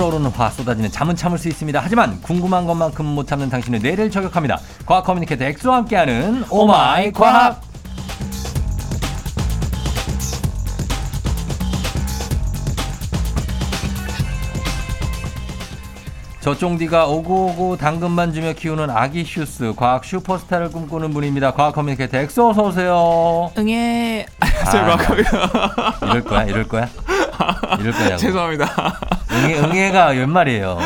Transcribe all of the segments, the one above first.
끓어오르는 화 쏟아지는 잠은 참을 수 있습니다. 하지만 궁금한 것만큼 못 참는 당신의 뇌를 저격합니다. 과학 communicator 엑소와 함께하는 oh my 과학. 저 쫑디가 오구오구 당근만 주며 키우는 아기 슈스 과학 슈퍼스타를 꿈꾸는 분입니다. 과학 communicator 엑소 어서 오세요. 응애. 아, 과학입니다. 이럴 거야, 이럴 거야, 이럴 거냐고. 죄송합니다. 응애, 응애가 웬 말이에요.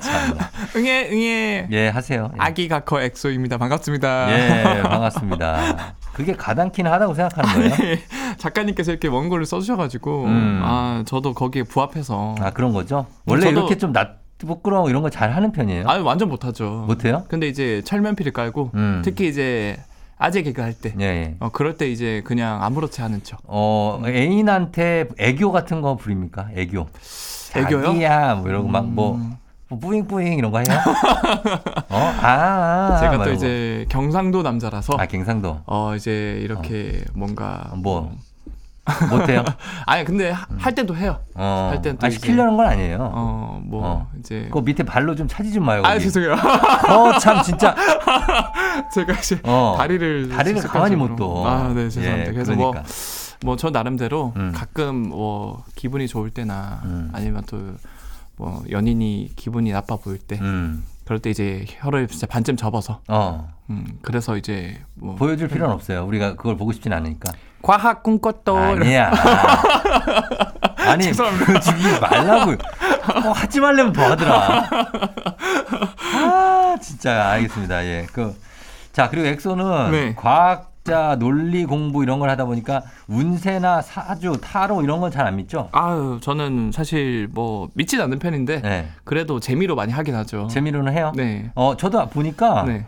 참. 응애, 응애. 예, 하세요. 예. 아기 과커 엑소입니다. 반갑습니다. 예, 반갑습니다. 그게 가당키나 하다고 생각하는 거예요? 네, 작가님께서 이렇게 원고를 써주셔가지고, 음. 아, 저도 거기에 부합해서. 아, 그런 거죠? 원래 이렇게 좀 낯, 부끄러워 이런 거 잘 하는 편이에요? 아, 완전 못하죠. 못해요? 근데 이제 철면피를 깔고, 음. 특히 이제 아재 개그 할 때, 예, 예. 어, 그럴 때 이제 그냥 아무렇지 않은 척. 어, 애인한테 애교 같은 거 부립니까? 애교. 애교요? 자기야, 뭐 이러고 막 뭐, 음. 뭐 뿌잉뿌잉 이런 거 해요? 어? 아, 아, 제가 막 또. 이제 경상도 남자라서, 아, 갱상도. 어, 이제 이렇게 뭔가. 뭐, 못해요? 아니, 근데 하- 할 때도 해요. 어. 할 땐 또 아, 시키려는 건 아니에요. 어, 뭐, 어. 이제. 그 밑에 발로 좀 차지 좀 마요. 아. 죄송해요. 어, 참, 진짜. 제가 이제 어. 다리를 다리를 가만히 못 둬. 아, 네, 죄송합니다. 예, 그래서 그러니까. 뭐 뭐 저 나름대로 음. 가끔 뭐 기분이 좋을 때나 음. 아니면 또 뭐 연인이 기분이 나빠 보일 때 음. 그럴 때 이제 혀를 진짜 반쯤 접어서 어. 음 그래서 이제 뭐 보여줄 필요는 없어요. 우리가 그걸 보고 싶진 않으니까. 과학 꿈꿨도 아니야. 아니. 보여주기 말라고. 어, 하지 말려면 더 하더라. 아, 진짜 알겠습니다. 예. 그, 자, 그리고 엑소는 네. 과학 자 논리 공부 이런 걸 하다 보니까 운세나 사주, 타로 이런 건 잘 안 믿죠? 아유 저는 사실 뭐 믿진 않는 편인데 네. 그래도 재미로 많이 하긴 하죠. 재미로는 해요. 네. 어, 저도 보니까 네.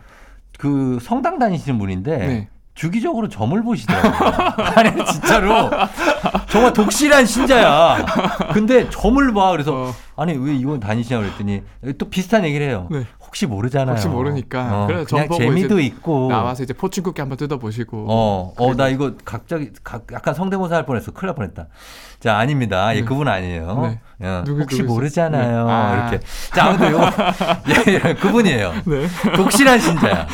그 성당 다니시는 분인데 네. 주기적으로 점을 보시더라고요. 아니 진짜로 정말 독실한 신자야. 근데 점을 봐. 그래서 어. 아니 왜 이건 다니시냐 그랬더니 또 비슷한 얘기를 해요. 네. 혹시 모르잖아요. 혹시 모르니까. 어, 그래서 점 그냥 재미도 있고. 나와서 이제 포춘쿠키 한번 뜯어보시고 어, 어, 나 이거 갑자기 가- 약간 성대모사 할 뻔했어. 큰일 날 뻔했다. 자, 아닙니다. 예, 네. 그분 아니에요. 네. 예, 누구, 혹시 누구세요? 모르잖아요. 네. 아. 이렇게. 자, 아무튼 요, 예, 예, 그분이에요. 네. 독실한 신자야.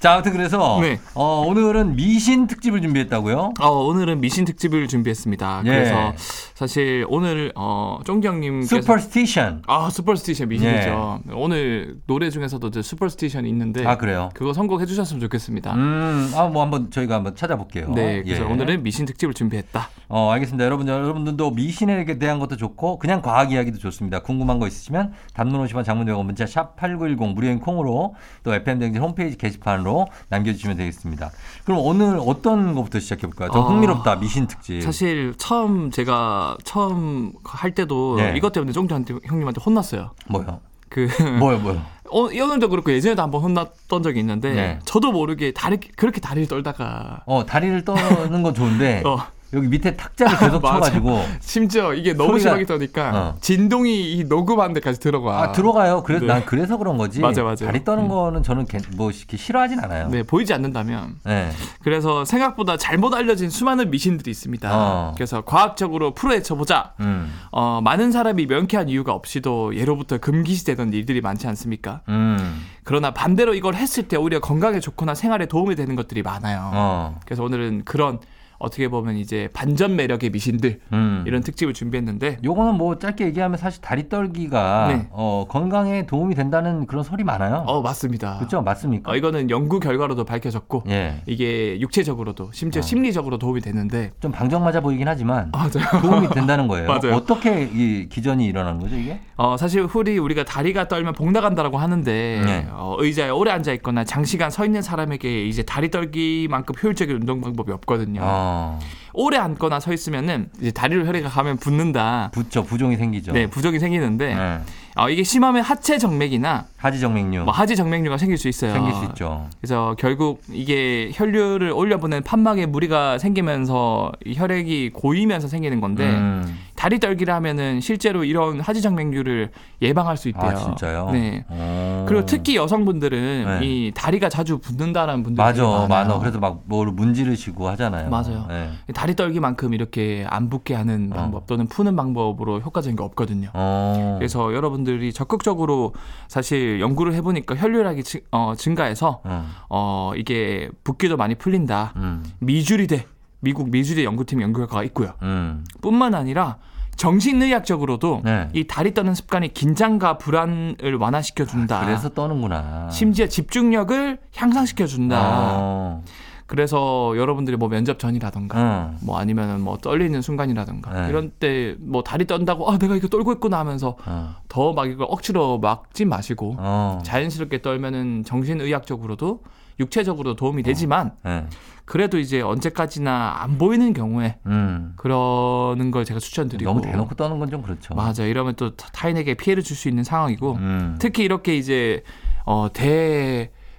자, 아무튼 그래서 네. 어, 오늘은 미신 특집을 준비했다고요? 어, 오늘은 미신 특집을 준비했습니다. 예. 그래서 사실 오늘 어, 형님께서 superstition. 아 superstition 미신이죠. 오늘 노래 중에서도 이제 Superstition이 있는데 예. 아, 그래요? 그거 선곡해 주셨으면 좋겠습니다. 음, 아, 뭐 한번 저희가 한번 찾아볼게요. 네, 그래서 예. 오늘은 미신 특집을 준비했다. 어, 알겠습니다. 여러분, 여러분들도 미신에 대한 것도 좋고, 그냥 과학 이야기도 좋습니다. 궁금한 거 있으시면, 단문 50원 장문 100원 문자 샵8910 무료인 콩으로 또 FM대행진 홈페이지 게시판으로 남겨주시면 되겠습니다. 그럼 오늘 어떤 것부터 시작해 볼까요? 좀 어, 흥미롭다, 미신 특집. 사실 처음 제가 처음 할 때도 네. 이것 때문에 쫑디한테 형님한테 혼났어요. 뭐요? 그 뭐요, 뭐요? 어, 오늘도 그렇고 예전에도 한번 혼났던 적이 있는데 네. 저도 모르게 다리 그렇게 다리를 떨다가 어, 다리를 떠는 건 좋은데, 어, 여기 밑에 탁자를 계속. 쳐가지고, 심지어 이게 너무 소리가- 심하게 떠니까 어. 진동이 이 녹음하는 데까지 들어가. 아, 들어가요. 그래서 네. 난 그래서 그런 거지. 맞아, 맞아. 다리 떠는 음. 거는 저는 개- 뭐 이렇게 싫어하진 않아요. 네, 보이지 않는다면. 네. 그래서 생각보다 잘못 알려진 수많은 미신들이 있습니다. 어. 그래서 과학적으로 풀어헤쳐보자. 음. 어, 많은 사람이 명쾌한 이유가 없이도 예로부터 금기시되던 일들이 많지 않습니까? 음. 그러나 반대로 이걸 했을 때 오히려 건강에 좋거나 생활에 도움이 되는 것들이 많아요. 어. 그래서 오늘은 그런 어떻게 보면 이제 반전 매력의 미신들 음. 이런 특집을 준비했는데 요거는 뭐 짧게 얘기하면 사실 다리 떨기가 네. 어, 건강에 도움이 된다는 그런 설이 많아요. 어 맞습니다. 그렇죠? 맞습니까? 어, 이거는 연구 결과로도 밝혀졌고 예. 이게 육체적으로도 심지어 어. 심리적으로 도움이 되는데 좀 방정 맞아 보이긴 하지만 아, 맞아요. 도움이 된다는 거예요. 맞아요. 어떻게 이 기전이 일어나는 거죠, 이게? 어, 사실 훌이 우리가 다리가 떨면 복 나간다라고 하는데 네. 어, 의자에 오래 앉아 있거나 장시간 서 있는 사람에게 이제 다리 떨기만큼 효율적인 운동 방법이 없거든요. 어. 오래 앉거나 서 있으면은 이제 다리로 혈액이 가면 붓는다. 붙죠. 부종이 생기죠. 네, 부종이 생기는데 네. 어, 이게 심하면 하체 정맥이나 하지 정맥류 뭐 하지 정맥류가 생길 수 있어요. 생길 수 있죠. 그래서 결국 이게 혈류를 올려보낸 판막에 무리가 생기면서 이 혈액이 고이면서 생기는 건데 음. 다리 떨기를 하면은 실제로 이런 하지정맥류를 예방할 수 있대요. 아, 진짜요? 네. 어. 그리고 특히 여성분들은 네. 이 다리가 자주 붓는다는 분들이 맞아, 많아요. 많아. 그래서 막 뭘 문지르시고 하잖아요. 맞아요. 네. 다리 떨기만큼 이렇게 안 붓게 하는 어. 방법 또는 푸는 방법으로 효과적인 게 없거든요. 어. 그래서 여러분들이 적극적으로 사실 연구를 해보니까 혈류량이 증, 어, 증가해서 어. 어, 이게 붓기도 많이 풀린다. 음. 미주리대 미국 미주리대 연구팀 연구 결과가 있고요. 음. 뿐만 아니라 정신의학적으로도 네. 이 다리 떠는 습관이 긴장과 불안을 완화시켜 준다. 아, 그래서 떠는구나. 심지어 집중력을 향상시켜 준다. 어. 그래서 여러분들이 뭐 면접 전이라던가 어. 뭐 아니면은 뭐 떨리는 순간이라던가 네. 이런 때 뭐 다리 떤다고 아 내가 이거 떨고 있구나 하면서 어. 더막 이걸 억지로 막지 마시고 어. 자연스럽게 떨면은 정신의학적으로도 육체적으로 도움이 되지만 네. 그래도 이제 언제까지나 안 보이는 경우에 음. 그러는 걸 제가 추천드리고 너무 대놓고 떠는 건 좀 그렇죠. 맞아 이러면 또 타- 타인에게 피해를 줄 수 있는 상황이고 음. 특히 이렇게 이제 어,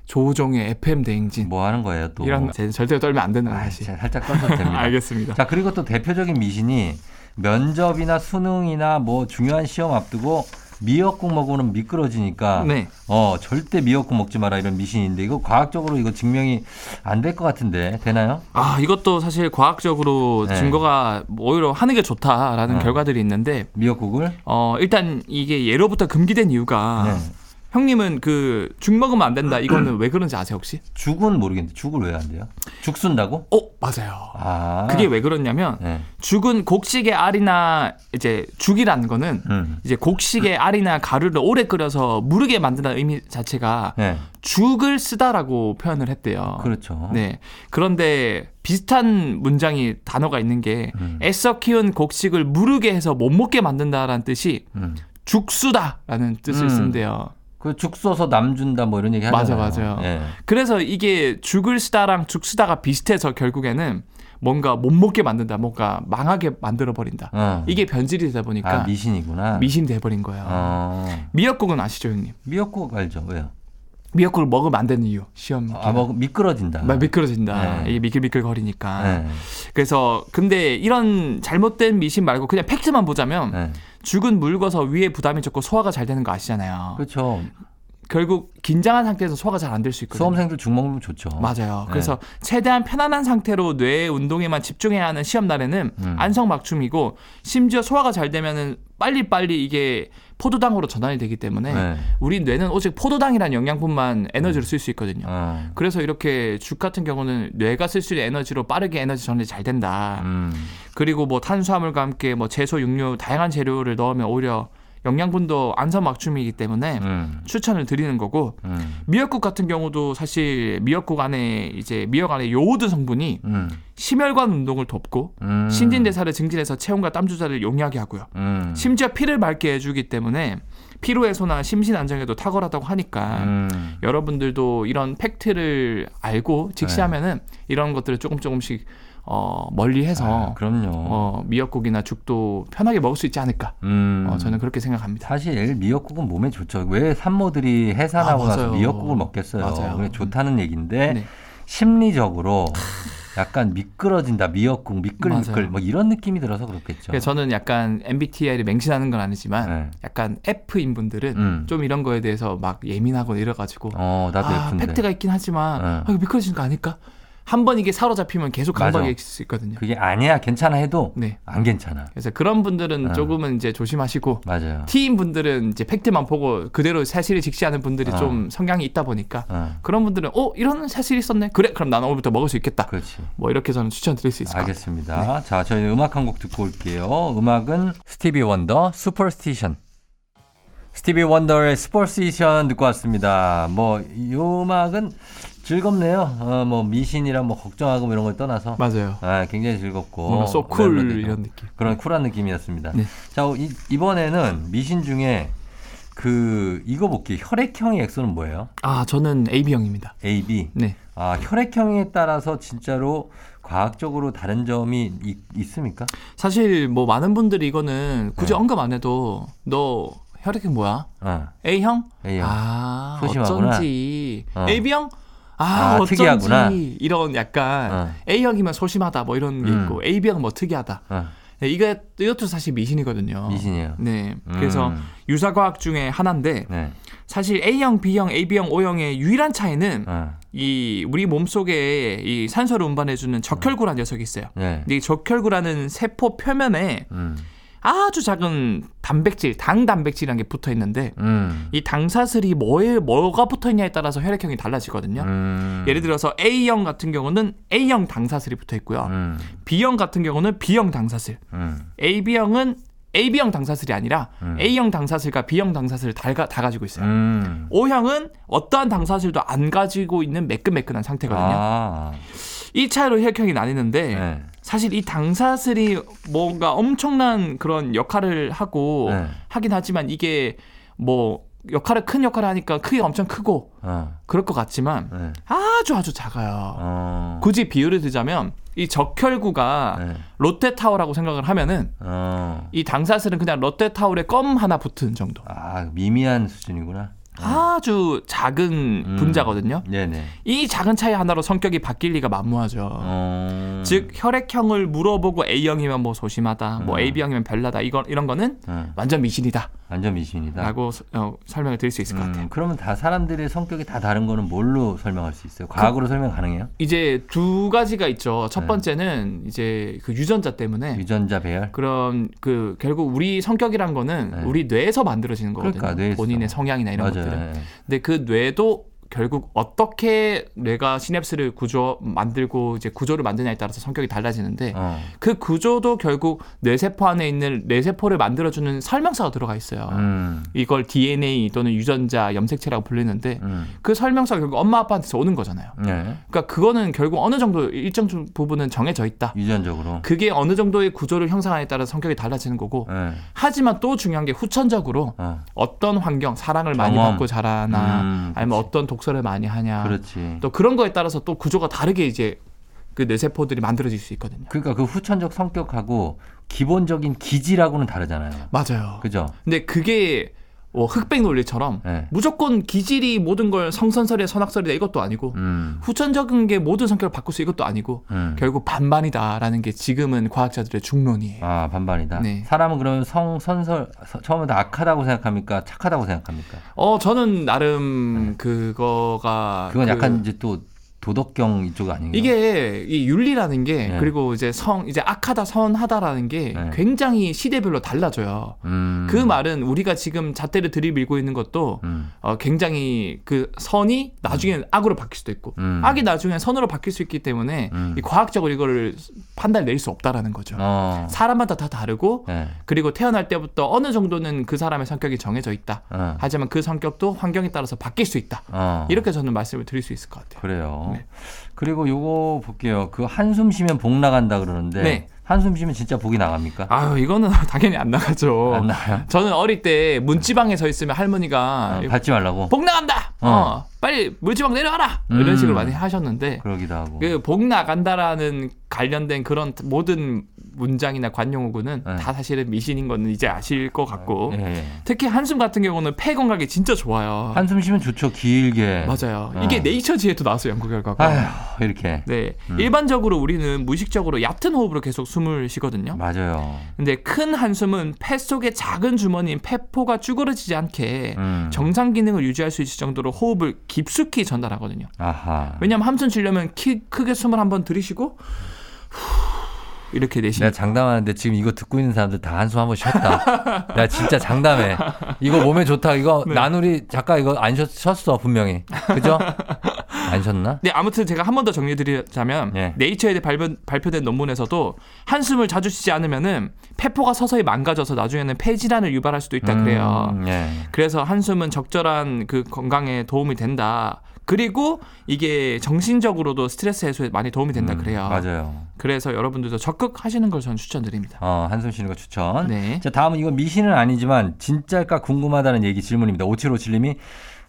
대조종의 FM 대행진 뭐 하는 거예요 또? 이런 제- 절대 떨면 안 되는 아,話진짜 살짝 떠셔도 됩니다. 알겠습니다. 자 그리고 또 대표적인 미신이 면접이나 수능이나 뭐 중요한 시험 앞두고 미역국 먹으면 미끄러지니까 네. 어 절대 미역국 먹지 마라 이런 미신인데 이거 과학적으로 이거 증명이 안 될 것 같은데 되나요? 아 이것도 사실 과학적으로 네. 증거가 오히려 하는 게 좋다라는 어. 결과들이 있는데 미역국을? 어 일단 이게 예로부터 금기된 이유가 네. 형님은 그 죽 먹으면 안 된다 이거는 왜 그런지 아세요 혹시? 죽은 모르겠는데 죽을 왜 안 돼요? 죽 쓴다고? 어 맞아요. 아 그게 왜 그러냐면 네. 죽은 곡식의 알이나 이제 죽이라는 거는 음. 이제 곡식의 알이나 가루를 오래 끓여서 무르게 만든다는 의미 자체가 네. 죽을 쓰다라고 표현을 했대요. 그렇죠. 네. 그런데 비슷한 문장이 단어가 있는 게 음. 애써 키운 곡식을 무르게 해서 못 먹게 만든다라는 뜻이 음. 죽수다라는 뜻을 음. 쓴대요. 그죽 써서 남 준다 뭐 이런 얘기 하잖아요. 맞아, 맞아요. 예. 그래서 이게 죽을 쓰다랑 죽수다가 비슷해서 결국에는 뭔가 못 먹게 만든다, 뭔가 망하게 만들어 버린다. 어. 이게 변질이 되다 보니까 아 미신이구나. 미신이 돼 버린 거예요. 어. 미역국은 아시죠, 형님? 미역국 알죠? 왜요? 미역국을 먹으면 안 되는 이유. 시험 아, 뭐 미끄러진다. 막 미끄러진다. 네. 이게 미끌미끌 거리니까. 네. 그래서 근데 이런 잘못된 미신 말고 그냥 팩트만 보자면 네. 죽은 물거서 위에 부담이 적고 소화가 잘 되는 거 아시잖아요. 그렇죠. 결국 긴장한 상태에서 소화가 잘 안 될 수 있거든요. 수험생들 죽 먹으면 좋죠. 맞아요. 네. 그래서 최대한 편안한 상태로 뇌 운동에만 집중해야 하는 시험 날에는 음. 안성맞춤이고 심지어 소화가 잘 되면은 빨리 빨리 이게 포도당으로 전환이 되기 때문에 네. 우리 뇌는 오직 포도당이라는 영양분만 에너지를 쓸 수 있거든요. 어. 그래서 이렇게 죽 같은 경우는 뇌가 쓸 수 있는 에너지로 빠르게 에너지 전환이 잘 된다. 음. 그리고 뭐 탄수화물과 함께 뭐 채소, 육류 다양한 재료를 넣으면 오히려 영양분도 안성 맞춤이기 때문에 음. 추천을 드리는 거고 음. 미역국 같은 경우도 사실 미역국 안에 이제 미역 안에 요오드 성분이 음. 심혈관 운동을 돕고 음. 신진대사를 증진해서 체온과 땀 조절을 용이하게 하고요. 음. 심지어 피를 맑게 해주기 때문에 피로 해소나 심신 안정에도 탁월하다고 하니까 음. 여러분들도 이런 팩트를 알고 직시하면은 이런 것들을 조금 조금씩 어, 멀리해서 아, 그럼요. 어, 미역국이나 죽도 편하게 먹을 수 있지 않을까. 음. 어, 저는 그렇게 생각합니다. 사실 미역국은 몸에 좋죠. 왜 산모들이 해산하고 아, 나서. 미역국을 먹겠어요. 맞아요. 그게 좋다는 얘기인데 네. 심리적으로 약간 미끄러진다, 미역국, 미끌미끌. 뭐 이런 느낌이 들어서 그렇겠죠. 그래서 저는 약간 MBTI를 맹신하는 건 아니지만 네. 약간 F인 분들은 음. 좀 이런 거에 대해서 막 예민하고 이래가지고 어, 나도 아, 예쁜데. 팩트가 있긴 하지만 네. 아, 이거 미끄러지는 거 아닐까? 한 번 이게 사로잡히면 계속. 강박이 있을 수 있거든요. 그게 아니야, 괜찮아 해도 네. 안 괜찮아. 그래서 그런 분들은 어. 조금은 이제 조심하시고 맞아요. T인 분들은 이제 팩트만 보고 그대로 사실을 직시하는 분들이 어. 좀 성향이 있다 보니까 어, 그런 분들은 어 이런 사실이 있었네 그래 그럼 나는 오늘부터 먹을 수 있겠다 그렇지. 뭐 이렇게 저는 추천드릴 수 있을 것 같아요 알겠습니다. 자, 저희 음악 한 곡 듣고 올게요. 음악은 스티비 원더 Superstition. 스티비 원더의 Superstition 듣고 왔습니다. 뭐 이 음악은 즐겁네요. 어, 뭐 미신이랑 뭐 걱정하고 뭐 이런 걸 떠나서 맞아요 아, 굉장히 즐겁고 뭔가 so cool 이런 느낌 그런 쿨한 느낌이었습니다. 네. 자, 이, 이번에는 미신 중에 그 이거 볼게요. 혈액형이 엑소는 뭐예요? 아 저는 AB형입니다 A, B. 네 아, 혈액형에 따라서 진짜로 과학적으로 다른 점이 있, 있습니까? 사실 뭐 많은 분들이 이거는 굳이 네. 언급 안 해도 너 혈액형 뭐야 어. A형 A형. 아 소심하구나. 어쩐지 어. AB형 아, 아, 특이하구나. 이런 약간 어. A형이면 소심하다 뭐 이런 게 음. 있고 AB형 뭐 특이하다 어. 네, 이게 이것도 사실 미신이거든요. 미신이에요. 네. 그래서 음. 유사 과학 중에 하나인데 네. 사실 A형, B형, AB형, O형의 유일한 차이는 어. 이 우리 몸 속에 이 산소를 운반해주는 적혈구라는 녀석이 있어요. 네. 근데 이 적혈구라는 세포 표면에 음. 아주 작은 단백질, 당 단백질이라는 게 붙어 있는데 음. 이 당사슬이 뭐에 뭐가 붙어 있냐에 따라서 혈액형이 달라지거든요. 음. 예를 들어서 A형 같은 경우는 A형 당사슬이 붙어 있고요. 음. B형 같은 경우는 B형 당사슬. 음. AB형은 AB형 당사슬이 아니라 음. A형 당사슬과 B형 당사슬을 다, 가- 다 가지고 있어요. 음. O형은 어떠한 당사슬도 안 가지고 있는 매끈매끈한 상태거든요. 아. 이 차이로 혈액형이 나뉘는데 네. 사실 이 당사슬이 뭔가 엄청난 그런 역할을 하고 네. 하긴 하지만 이게 뭐 역할을 큰 역할을 하니까 크기가 엄청 크고 어. 그럴 것 같지만 네. 아주 아주 작아요. 어. 굳이 비유를 들자면 이 적혈구가 네. 롯데타워라고 생각을 하면은 어. 이 당사슬은 그냥 롯데타워에 껌 하나 붙은 정도. 아, 미미한 수준이구나. 아주 작은 음. 분자거든요. 네네. 이 작은 차이 하나로 성격이 바뀔 리가 만무하죠. 어. 즉 혈액형을 물어보고 A형이면 뭐 소심하다, 뭐 음. AB형이면 별나다 이건 이런 거는 어. 완전 미신이다라고 완전 미신이다. 어, 설명을 드릴 수 있을 것 같아요. 음, 그러면 다 사람들의 성격이 다 다른 거는 뭘로 설명할 수 있어요? 과학으로 설명 가능해요? 이제 두 가지가 있죠. 첫 네. 번째는 이제 그 유전자 때문에 유전자 배열? 그런 그 결국 우리 성격이란 거는 네. 우리 뇌에서 만들어지는 거거든요. 그러니까, 뇌에서. 본인의 성향이나 이런 맞아요. 것들은. 예. 근데 그 뇌도 결국 어떻게 뇌가 시냅스를 구조 만들고 이제 구조를 만드냐에 따라서 성격이 달라지는데 어. 그 구조도 결국 뇌세포 안에 있는 뇌세포를 만들어주는 설명서가 들어가 있어요. 음. 이걸 DNA 또는 유전자 염색체라고 불리는데 음. 그 설명서가 결국 엄마 아빠한테서 오는 거잖아요. 네. 그러니까 그거는 결국 어느 정도 일정 부분은 정해져 있다. 유전적으로. 그게 어느 정도의 구조를 형성하냐에 따라 성격이 달라지는 거고 예. 하지만 또 중요한 게 후천적으로 어. 어떤 환경 사랑을 많이. 받고 자라나 음, 아니면 어떤 독 서를 많이 하냐 그렇지. 또 그런 거에 따라서 또 구조가 다르게 이제 그 뇌세포들이 만들어질 수 있거든요. 그러니까 그 후천적 성격하고 기본적인 기질하고는 다르잖아요. 맞아요. 그죠? 근데 그게 뭐 흑백 논리처럼 예. 무조건 기질이 모든 걸 성선설이야 선악설이다 이것도 아니고 음. 후천적인 게 모든 성격을 바꿀 수 이것도 아니고 음. 결국 반반이다라는 게 지금은 과학자들의 중론이에요. 아, 반반이다. 네. 사람은 그러면 성, 선설, 서- 처음부터 악하다고 생각합니까? 착하다고 생각합니까? 어 저는 나름 그거가 네. 그건 그 약간 이제 또 도덕경 이쪽 아닌가요? 이게 이 윤리라는 게 네. 그리고 이제 성 이제 악하다 선하다라는 게 네. 굉장히 시대별로 달라져요. 음. 그 말은 우리가 지금 잣대를 들이밀고 있는 것도 음. 어, 굉장히 그 선이 나중엔 악으로 바뀔 수도 있고 음. 악이 나중엔 선으로 바뀔 수 있기 때문에 음. 이 과학적으로 이거를 판단을 낼 수 없다라는 거죠. 어. 사람마다 다 다르고 네. 그리고 태어날 때부터 어느 정도는 그 사람의 성격이 정해져 있다. 어. 하지만 그 성격도 환경에 따라서 바뀔 수 있다. 어. 이렇게 저는 말씀을 드릴 수 있을 것 같아요. 그래요. 네. 그리고 요거 볼게요. 그 한숨 쉬면 복 나간다 그러는데 네. 한숨 쉬면 진짜 복이 나갑니까? 아유 이거는 당연히 안 나가죠. 안 나요? 저는 어릴 때 문지방에 서 있으면 할머니가 어, 밟지 말라고. 복 나간다. 어. 어. 빨리 물지방 내려와라. 음. 이런 식으로 많이 하셨는데 그러기도 하고. 그 복 나간다라는 관련된 그런 모든 문장이나 관용어구는 네. 다 사실은 미신인 거는 이제 아실 것 같고 예, 예. 특히 한숨 같은 경우는 폐 건강에 진짜 좋아요. 한숨 쉬면 좋죠. 길게. 맞아요. 어. 이게 네이처지에도 나왔어요 연구 결과가. 아휴, 이렇게. 네, 음. 일반적으로 우리는 무의식적으로 얕은 호흡으로 계속 숨을 쉬거든요. 맞아요. 근데 큰 한숨은 폐 속의 작은 주머니인 폐포가 쭈그러지지 않게 음. 정상 기능을 유지할 수 있을 정도로 호흡을 깊숙이 전달하거든요. 아하. 왜냐하면 한숨 쉬려면 키, 크게 숨을 한번 들이쉬고 후, 이렇게 내쉬는 내가 장담하는데 지금 이거 듣고 있는 사람들 다 한숨 한번 쉬었다. 내가 진짜 장담해. 이거 몸에 좋다. 이거 네. 나누리 작가 이거 안 쉬었, 쉬었어 분명히. 그죠? 안 쉬었나? 네, 아무튼 제가 한 번 더 정리드리자면 예. 네이처에 발표, 발표된 논문에서도 한숨을 자주 쉬지 않으면은 폐포가 서서히 망가져서 나중에는 폐질환을 유발할 수도 있다 그래요. 음, 예. 그래서 한숨은 적절한 그 건강에 도움이 된다. 그리고 이게 정신적으로도 스트레스 해소에 많이 도움이 된다 음, 그래요. 맞아요. 그래서 여러분들도 적극 하시는 걸 저는 추천드립니다. 어, 한숨 쉬는 거 추천. 네. 자, 다음은 이건 미신은 아니지만 진짜일까 궁금하다는 얘기 질문입니다. 5757님이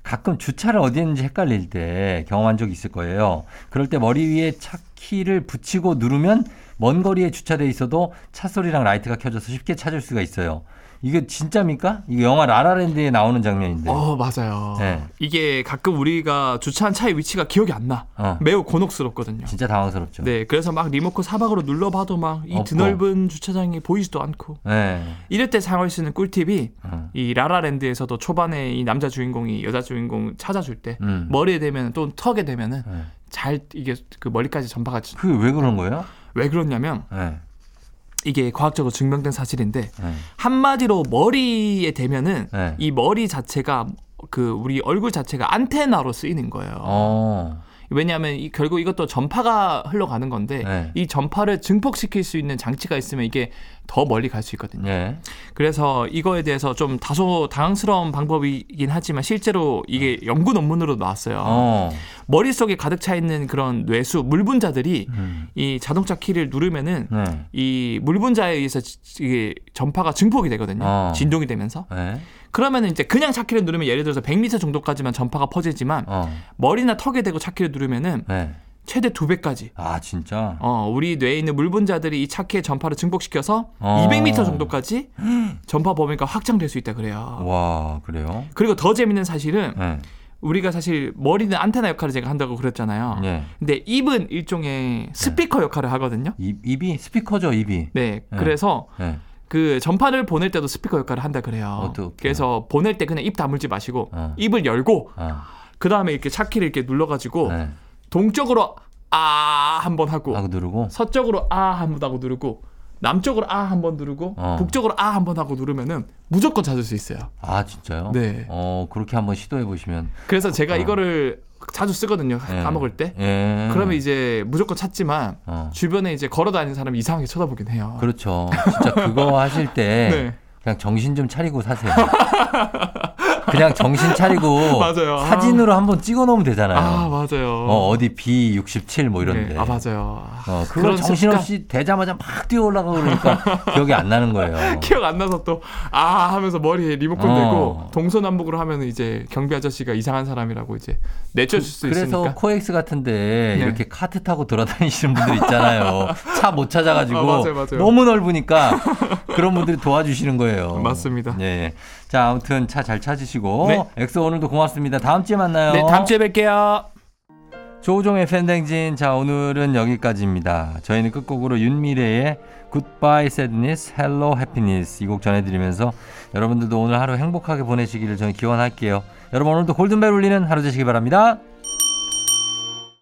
가끔 주차를 어디 했는지 헷갈릴 때 경험한 적 있을 거예요. 그럴 때 머리 위에 차 키를 붙이고 누르면 먼 거리에 주차돼 있어도 차 소리랑 라이트가 켜져서 쉽게 찾을 수가 있어요. 이게 진짜입니까? 이게 영화 라라랜드에 나오는 장면인데. 어 맞아요. 네. 이게 가끔 우리가 주차한 차의 위치가 기억이 안 나. 어. 매우 곤혹스럽거든요. 진짜 당황스럽죠. 네, 그래서 막 리모컨 사방으로 눌러봐도 막 이. 드넓은 주차장이 보이지도 않고 네. 이럴 때 사용할 수 있는 꿀팁이 어. 이 라라랜드에서도 초반에 이 남자 주인공이 여자 주인공 찾아줄 때 음. 머리에 대면 또 턱에 대면은 네. 잘 이게 그 머리까지 전파가 지- 그게 왜 그런 거예요? 왜 그러냐면 네. 이게 과학적으로 증명된 사실인데 네. 한마디로 머리에 대면은 네. 이 머리 자체가 그 우리 얼굴 자체가 안테나로 쓰이는 거예요. 어. 왜냐하면 이, 결국 이것도 전파가 흘러가는 건데 네. 이 전파를 증폭시킬 수 있는 장치가 있으면 이게 더 멀리 갈 수 있거든요. 네. 그래서 이거에 대해서 좀 다소 당황스러운 방법이긴 하지만 실제로 이게 연구 논문으로 나왔어요. 어. 머릿속에 가득 차 있는 그런 뇌수 물분자들이 음. 이 자동차 키를 누르면은 네. 이 물분자에 의해서 지- 이게 전파가 증폭이 되거든요. 어. 진동이 되면서. 네. 그러면은 이제 그냥 차키를 누르면 예를 들어서 100m 정도까지만 전파가 퍼지지만 어. 머리나 턱에 대고 차키를 누르면은 네. 최대 두 배까지. 아, 진짜? 어, 우리 뇌에 있는 물분자들이 이 차키의 전파를 증폭시켜서 어. 200m 정도까지 전파 범위가 확장될 수 있다 그래요. 와, 그래요? 그리고 더 재밌는 사실은 네. 우리가 사실 머리는 안테나 역할을 제가 한다고 그랬잖아요. 네. 근데 입은 일종의 스피커 역할을 하거든요. 입, 입이 스피커죠, 입이. 네. 네. 그래서 네. 그 전파를 보낼 때도 스피커 역할을 한다 그래요. 어떡해요? 그래서 보낼 때 그냥 입 다물지 마시고 어. 입을 열고 아. 그 다음에 이렇게 차키를 이렇게 눌러가지고 네. 동쪽으로 아 한번 하고 하고 누르고. 서쪽으로 아 한번 하고 누르고 남쪽으로 아 한번 누르고 어. 북쪽으로 아 한번 하고 누르면은 무조건 찾을 수 있어요. 아, 진짜요? 네. 어, 그렇게 한번 시도해 보시면. 그래서 제가 어. 이거를 자주 쓰거든요. 예. 까먹을 때. 예. 그러면 이제 무조건 찾지만 어. 주변에 이제 걸어 다니는 사람이 이상하게 쳐다보긴 해요. 그렇죠. 진짜 그거 하실 때 네. 그냥 정신 좀 차리고 사세요. 그냥 정신 차리고 맞아요. 사진으로 한번 찍어 놓으면 되잖아요. 아 맞아요. 어, 어디 B67 뭐 이런데. 네. 아 맞아요. 어, 그걸 그런 정신없이 되자마자 막 뛰어 올라가고 그러니까 기억이 안 나는 거예요. 기억 안 나서 또 아 하면서 머리에 리모컨 어. 대고 동서남북으로 하면 이제 경비 아저씨가 이상한 사람이라고 이제 내쫓을 수 그래서 있으니까. 코엑스 같은데 네. 이렇게 카트 타고 돌아다니시는 분들 있잖아요. 차 못 찾아가지고 아, 맞아요, 맞아요. 너무 넓으니까 그런 분들이 도와주시는 거예요. 맞습니다. 예. 자, 아무튼 차 잘 찾으시고 네. 엑소 오늘도 고맙습니다. 다음 주에 만나요. 네 다음 주에 뵐게요. 조종의 팬댕진. 자, 오늘은 여기까지입니다. 저희는 끝곡으로 윤미래의 Goodbye Sadness, Hello Happiness 이 곡 전해드리면서 여러분들도 오늘 하루 행복하게 보내시기를 저는 기원할게요. 여러분 오늘도 골든벨 울리는 하루 되시기 바랍니다.